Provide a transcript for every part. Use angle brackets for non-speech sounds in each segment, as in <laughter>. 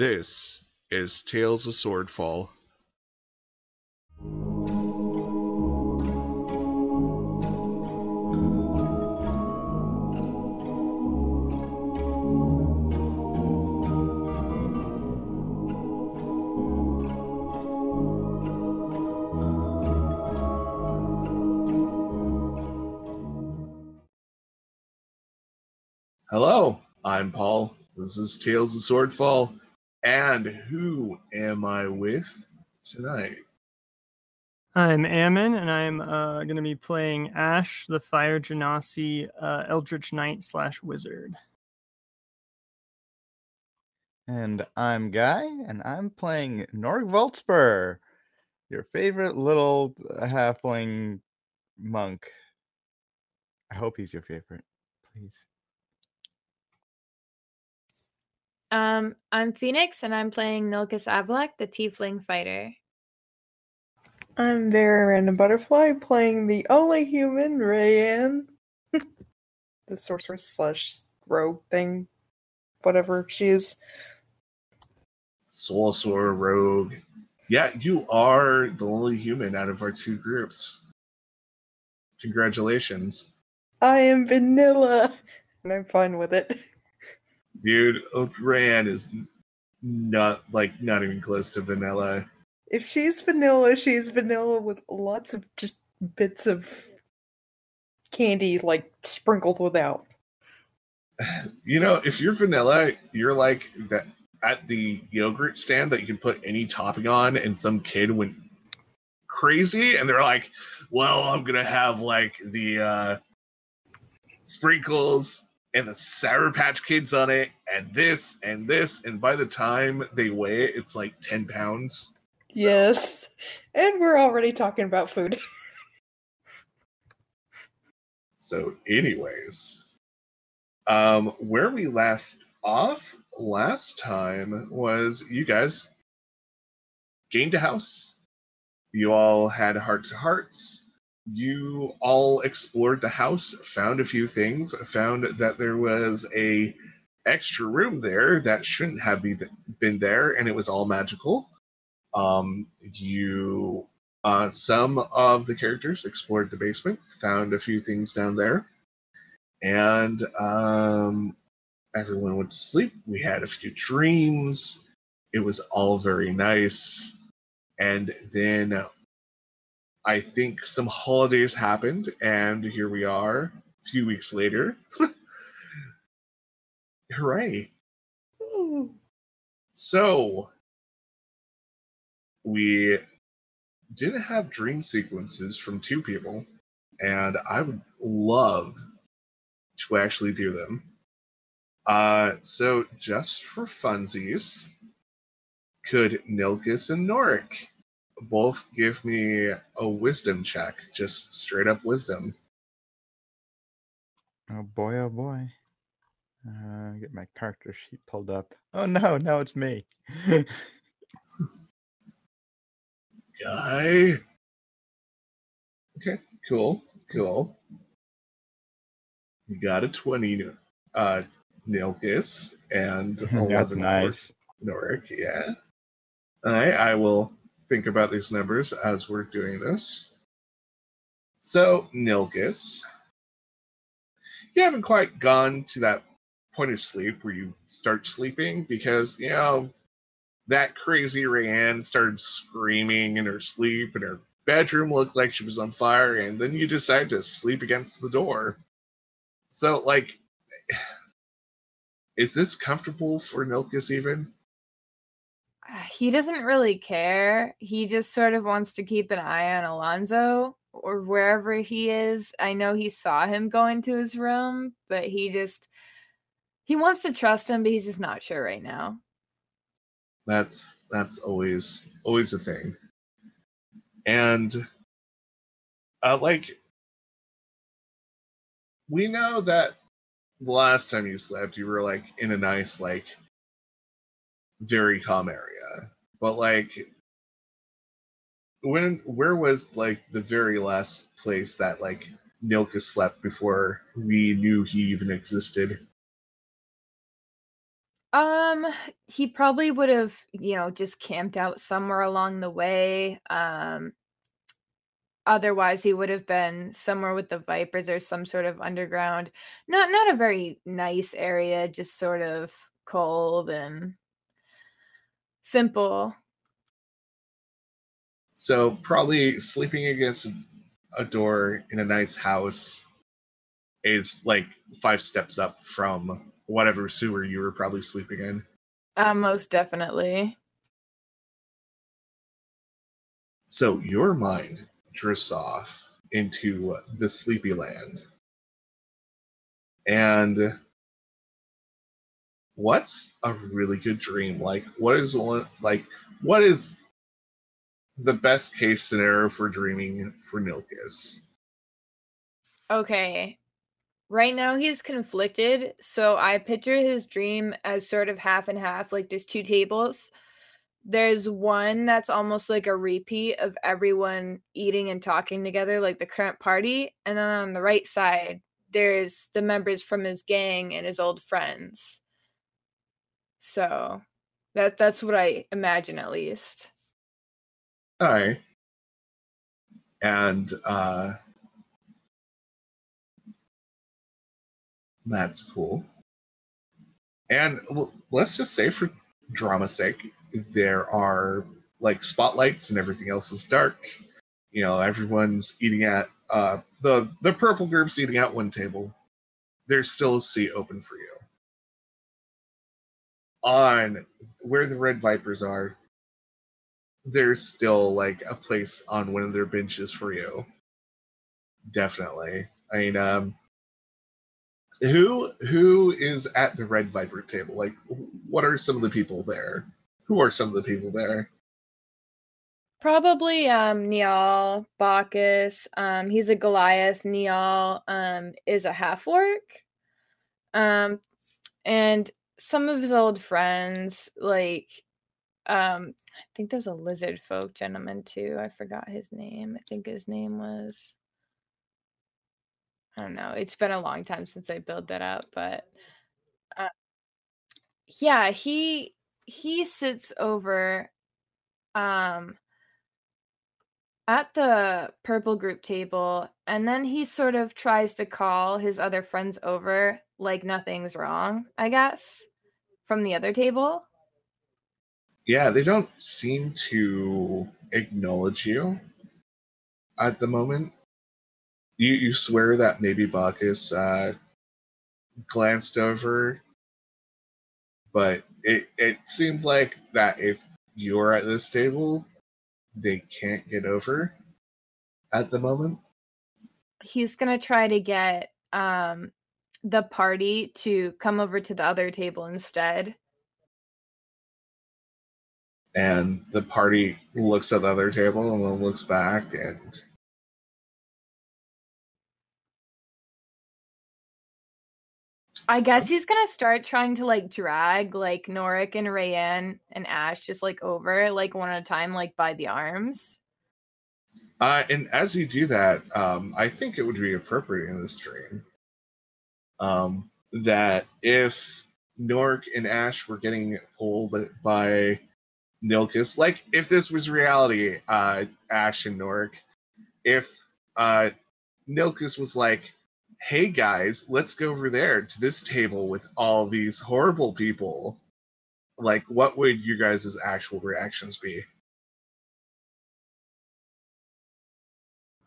This is Tales of Swordfall. Hello, I'm Paul. This is Tales of Swordfall. And who am I with tonight? I'm Ammon, and I'm uh, going to be playing Ash, the Fire Genasi uh, Eldritch Knight slash Wizard. And I'm Guy, and I'm playing Norg Voltspur, your favorite little uh, halfling monk. I hope he's your favorite, please. Um, I'm Phoenix, and I'm playing Nilkus Avalak, the Tiefling Fighter. I'm Vera Random Butterfly playing the only human, Rayanne. <laughs> the sorceress slash rogue thing. Whatever she is. Sorcerer Rogue. Yeah, you are the only human out of our two groups. Congratulations. I am vanilla. And I'm fine with it. <laughs> Dude, Rayanne is not like not even close to vanilla. If she's vanilla, she's vanilla with lots of just bits of candy like sprinkled without. You know, if you're vanilla, you're like that at the yogurt stand that you can put any topping on, and some kid went crazy, and they're like, "Well, I'm gonna have like the uh, sprinkles and the Sour Patch Kids on it, and this and this, and by the time they weigh it, it's like ten pounds." So- Yes. And we're already talking about food. <laughs> So, anyways, um, where we left off last time was you guys gained a house. You all had heart to hearts. You all explored the house, found a few things, found that there was a extra room there that shouldn't have be, been there, and it was all magical. Um, you uh, some of the characters explored the basement, found a few things down there, and um, everyone went to sleep. We had a few dreams. It was all very nice. And then I think some holidays happened, and here we are, a few weeks later. <laughs> Hooray! So, we didn't have dream sequences from two people, and I would love to actually do them. Uh, so, just for funsies, could Nilkus and Norik both give me a wisdom check? Just straight up wisdom. Oh boy, oh boy. Uh, get my character sheet pulled up. Oh no, no, it's me. <laughs> Guy. Okay, cool, cool. You got a 20, uh, Nilkus, and <laughs> 11 That's nice. Norik, yeah. Alright, I will think about these numbers as we're doing this. So, Nilkus, you haven't quite gone to that point of sleep where you start sleeping because, you know, that crazy Rayanne started screaming in her sleep and her bedroom looked like she was on fire, and then you decide to sleep against the door. So, like, <sighs> is this comfortable for Nilkus even? He doesn't really care. He just sort of wants to keep an eye on Alonzo or wherever he is. I know he saw him go into his room, but he just he wants to trust him, but he's just not sure right now. That's that's always always a thing. And uh, like we know that the last time you slept, you were like in a nice, like very calm area. But like when where was like the very last place that like Nilka slept before we knew he even existed? Um, he probably would have, you know, just camped out somewhere along the way. Um, otherwise he would have been somewhere with the vipers or some sort of underground. Not not a very nice area, just sort of cold and simple. So probably sleeping against a door in a nice house is like five steps up from whatever sewer you were probably sleeping in. Uh, most definitely. So your mind drifts off into the sleepy land. And what's a really good dream? Like what is one like what is the best case scenario for dreaming for Nilkus? Okay. Right now he's conflicted, so I picture his dream as sort of half and half, like there's two tables. There's one that's almost like a repeat of everyone eating and talking together, like the current party. And then on the right side, there's the members from his gang and his old friends. So that that's what I imagine at least. All right. And uh that's cool. And l- let's just say for drama's sake, there are like spotlights and everything else is dark. You know, everyone's eating at uh the the purple group's eating at one table. There's still a seat open for you. On where the red vipers are, there's still like a place on one of their benches for you. Definitely. I mean, um, who who is at the Red Viper table? Like, what are some of the people there? Who are some of the people there? Probably um Niall, Bacchus, um he's a Goliath, Niall um is a half orc. Um and some of his old friends like um I think there's a lizard folk gentleman too. I forgot his name. I think his name was I don't know. It's been a long time since I built that up, but uh, yeah, he he sits over um at the purple group table and then he sort of tries to call his other friends over like nothing's wrong, I guess, from the other table. Yeah, they don't seem to acknowledge you at the moment. You you swear that maybe Bacchus uh, glanced over, but it it seems like that if you're at this table, they can't get over at the moment. He's to try to get um the party to come over to the other table instead. And the party looks at the other table and then looks back and I guess he's gonna start trying to like drag like Norik and Rayanne and Ash just like over like one at a time, like by the arms. Uh, and as you do that, um, I think it would be appropriate in this dream um, that if Nork and Ash were getting pulled by Nilkus, like if this was reality, uh, Ash and Nork, if uh, Nilkus was like, "Hey guys, let's go over there to this table with all these horrible people," like what would your guys' actual reactions be?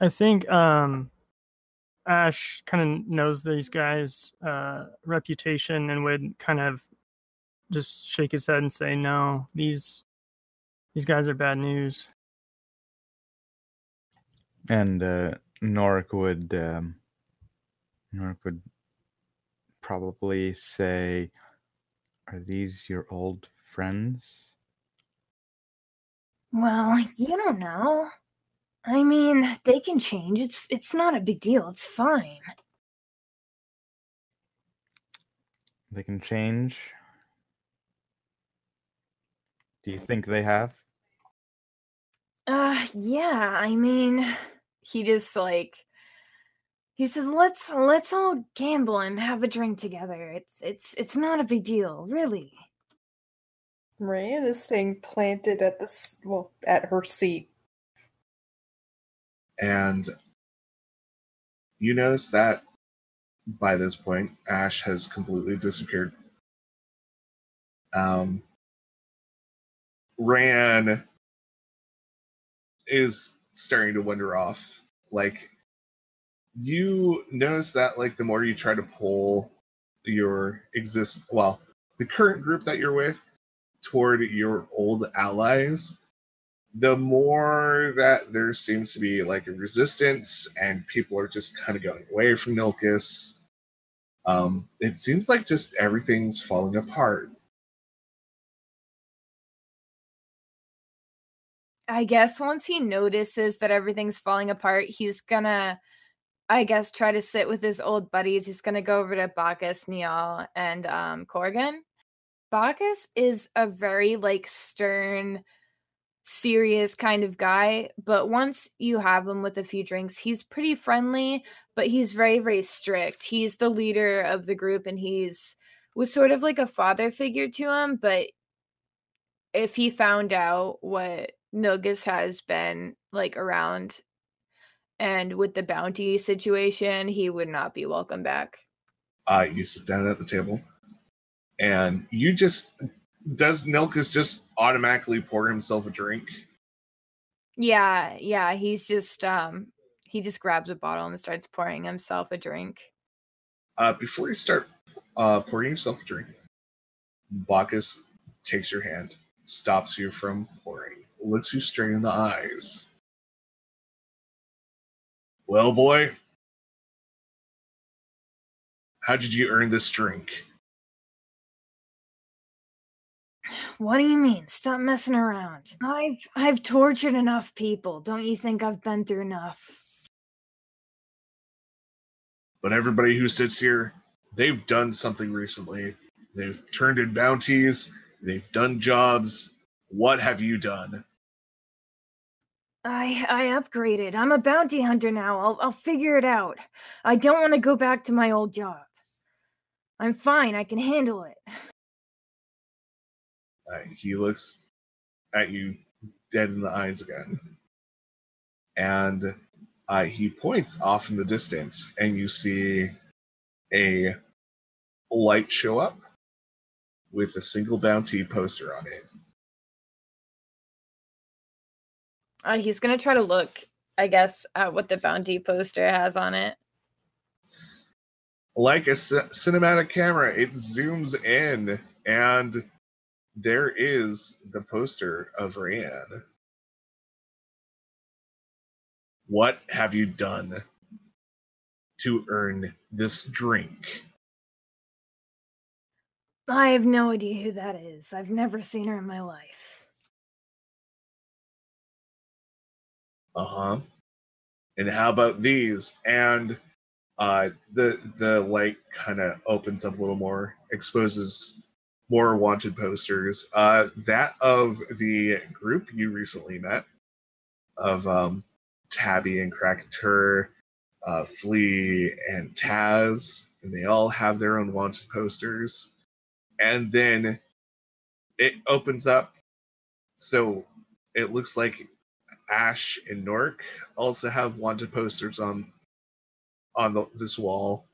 I think um, Ash kind of knows these guys' uh, reputation and would kind of just shake his head and say, "No, these these guys are bad news." And uh, Norik would um, Norik would probably say, "Are these your old friends?" Well, you don't know. I mean, they can change. It's it's not a big deal. It's fine. They can change. Do you think they have? Uh yeah, I mean, He just like he says let's let's all gamble and have a drink together. It's it's it's not a big deal, really. Marianne is staying planted at this well at her seat. And you notice that by this point, Ash has completely disappeared. Um, Ran is starting to wander off. Like, you notice that, like, the more you try to pull your exist, well, the current group that you're with toward your old allies, the more that there seems to be like a resistance and people are just kind of going away from Nilkus. Um, it seems like just everything's falling apart. I guess once he notices that everything's falling apart, he's gonna, I guess, try to sit with his old buddies. He's gonna go over to Bacchus, Niall, and um, Corgan. Bacchus is a very like stern, serious kind of guy, but once you have him with a few drinks, he's pretty friendly, but he's very, very strict. He's the leader of the group and he's was sort of like a father figure to him, but if he found out what Nilkus has been like around and with the bounty situation, he would not be welcome back. Uh, you sit down at the table, and you just does Nilkus just automatically pour himself a drink? Yeah, yeah, he's just um he just grabs a bottle and starts pouring himself a drink. Uh, before you start uh, pouring yourself a drink, Bacchus takes your hand, stops you from pouring, looks you straight in the eyes. Well, boy, how did you earn this drink? What do you mean? Stop messing around. I've I've tortured enough people. Don't you think I've been through enough? But everybody who sits here, they've done something recently. They've turned in bounties, they've done jobs. What have you done? I I upgraded. I'm a bounty hunter now. I'll I'll figure it out. I don't want to go back to my old job. I'm fine. I can handle it. Uh, he looks at you dead in the eyes again. And uh, he points off in the distance, and you see a light show up with a single bounty poster on it. Uh, he's gonna try to look, I guess, at what the bounty poster has on it. Like a c- cinematic camera, it zooms in, and there is the poster of Rayanne. What have you done to earn this drink? I have no idea who that is. I've never seen her in my life. Uh huh. And how about these? And uh, the the light kind of opens up a little more, exposes more wanted posters. Uh, that of the group you recently met, of um, Tabby and Krakatur, uh, Flea and Taz, and they all have their own wanted posters. And then it opens up, so it looks like Ash and Nork also have wanted posters on on the, this wall.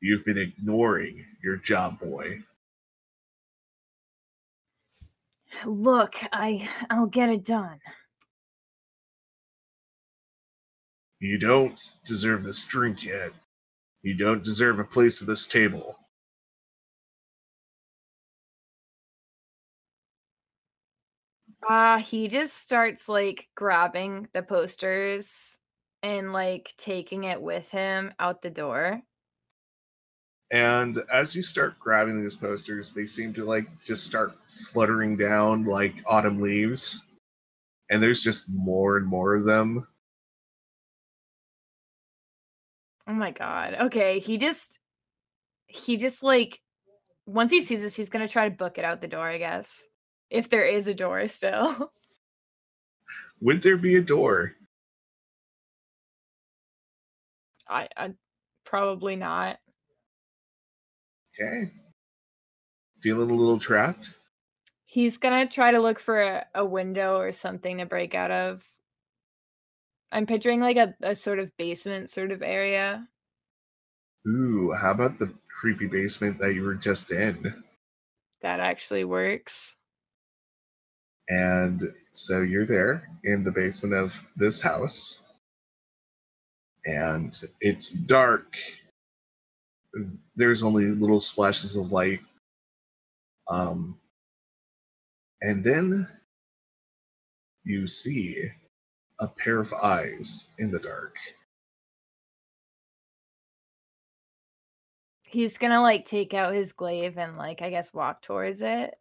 You've been ignoring your job, boy. Look, I I'll get it done. You don't deserve this drink yet. You don't deserve a place at this table. Uh, he just starts like grabbing the posters and like taking it with him out the door. And as you start grabbing these posters, they seem to like just start fluttering down like autumn leaves. And there's just more and more of them. Oh my god. Okay, he just he just like once he sees this, he's gonna try to book it out the door, I guess. If there is a door still. <laughs> Would there be a door? I, I probably not. Okay. feeling a little trapped? He's gonna try to look for a, a window or something to break out of. I'm picturing like a, a sort of basement sort of area. Ooh, how about the creepy basement that you were just in? That actually works. And so you're there in the basement of this house. And it's dark. There's only little splashes of light. Um, and then you see a pair of eyes in the dark. He's gonna like take out his glaive and like I guess walk towards it.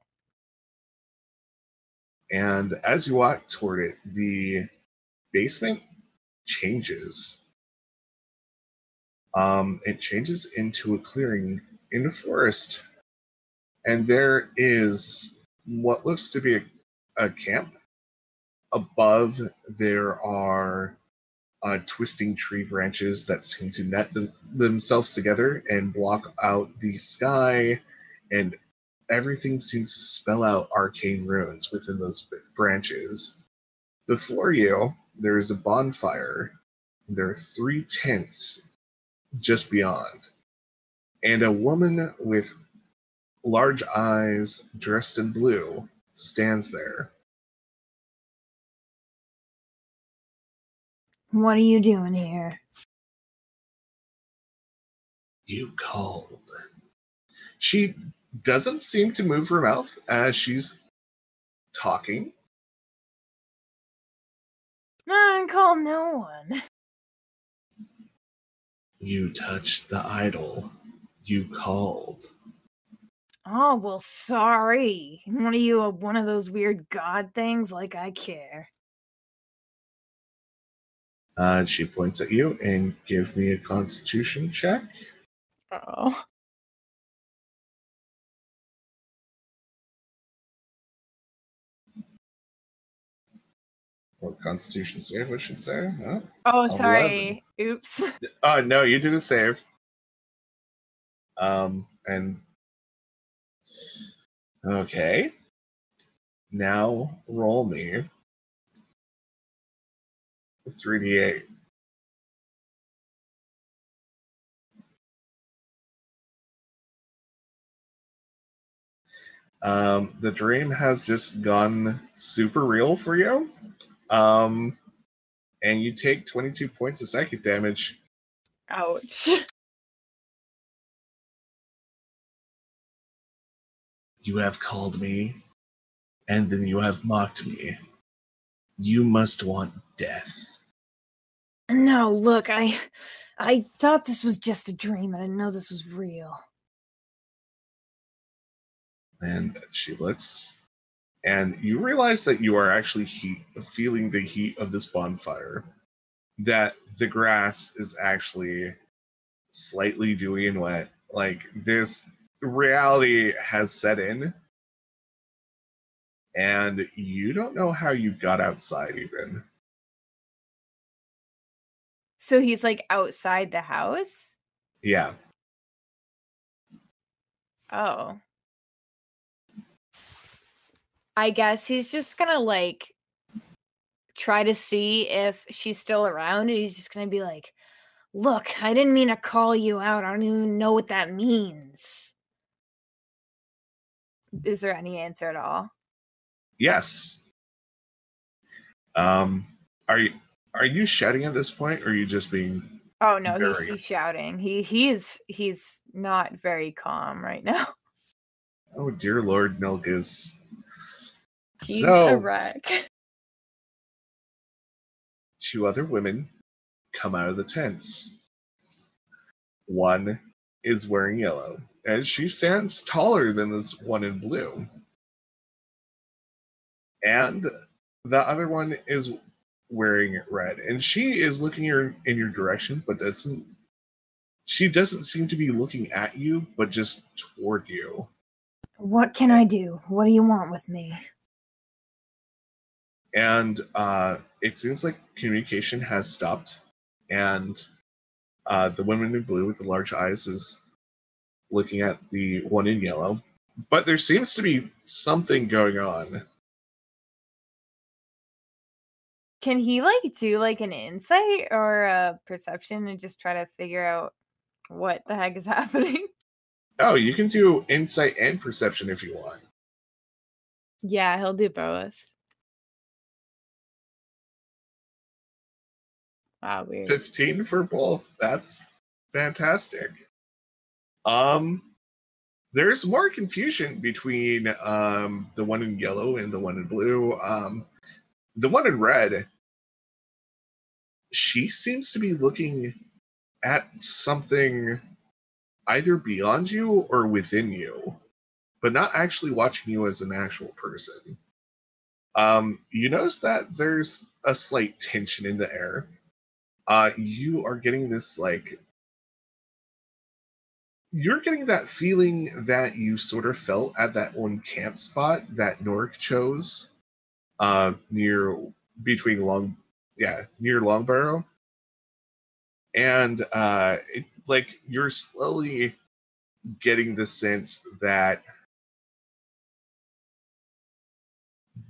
And as you walk toward it, the basement changes. Um, it changes into a clearing in a forest. And there is what looks to be a, a camp. Above, there are uh, twisting tree branches that seem to net them, themselves together and block out the sky, and everything seems to spell out arcane runes within those branches. Before you, there is a bonfire. There are three tents just beyond, and a woman with large eyes, dressed in blue, stands there. What are you doing here? You called. She doesn't seem to move her mouth as she's talking. I didn't call no one. You touched the idol. You called. Oh well, sorry. What are you, a, one of those weird god things? Like I care. Uh, she points at you and give me a constitution check. Oh. Constitution save, I should say. Huh? Oh, sorry. Oops. <laughs> Oh, no, you did a save. Um, and. Okay. Now roll me 3d8. Um, the dream has just gone super real for you. Um, and you take 22 points of psychic damage. Ouch. You have called me, and then you have mocked me. You must want death. No, look, I I thought this was just a dream. I didn't know this was real. And she looks, and you realize that you are actually heat, feeling the heat of this bonfire. That the grass is actually slightly dewy and wet. Like this reality has set in, and you don't know how you got outside even. So he's like outside the house? Yeah. Oh. I guess he's just gonna like try to see if she's still around and he's just gonna be like, Look, I didn't mean to call you out. I don't even know what that means. is there any answer at all? Yes. Um, are you are you shouting at this point, or are you just being? Oh no, he's, Very- he's shouting. He he's he's not very calm right now. Oh dear Lord, Nilkus. He's so a wreck. <laughs> two other women come out of the tents. One is wearing yellow, and she stands taller than this one in blue. And the other one is wearing red, and she is looking your, in your direction, but doesn't. She doesn't seem to be looking at you, but just toward you. What can I do? What do you want with me? And uh, it seems like communication has stopped and uh, the woman in blue with the large eyes is looking at the one in yellow but there seems to be something going on. Can he like do like an insight or a perception and just try to figure out what the heck is <laughs> happening? Oh, you can do insight and perception if you want. Yeah, he'll do both. Wow, weird. 15 for both. That's fantastic. Um there's more confusion between um the one in yellow and the one in blue. Um the one in red she seems to be looking at something either beyond you or within you, but not actually watching you as an actual person. Um, you notice that there's a slight tension in the air. Uh, you are getting this like you're getting that feeling that you sort of felt at that one camp spot that Nork chose, uh, near between Long, yeah, near Longbarrow, and uh, it's like you're slowly getting the sense that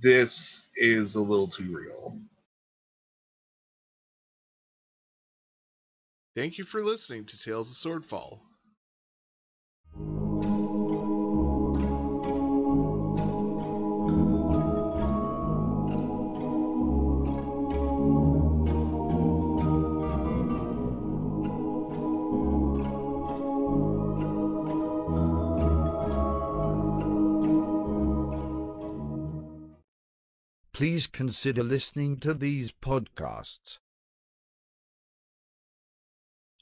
this is a little too real. Thank you for listening to Tales of Swordfall. Please consider listening to these podcasts.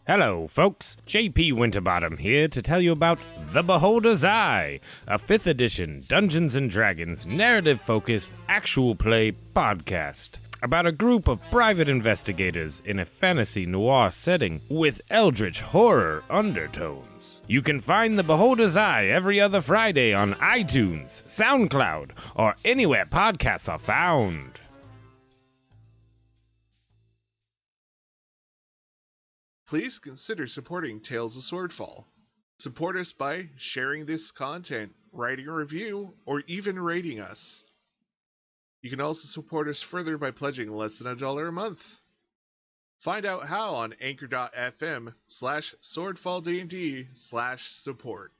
Hello, folks. JP Winterbottom here to tell you about The Beholder's Eye, a 5th edition Dungeons and Dragons narrative focused actual play podcast about a group of private investigators in a fantasy noir setting with eldritch horror undertones. You can find The Beholder's Eye every other Friday on iTunes, SoundCloud, or anywhere podcasts are found. Please consider supporting Tales of Swordfall. Support us by sharing this content, writing a review, or even rating us. You can also support us further by pledging less than a dollar a month. Find out how on anchor.fm slash swordfalldnd slash support.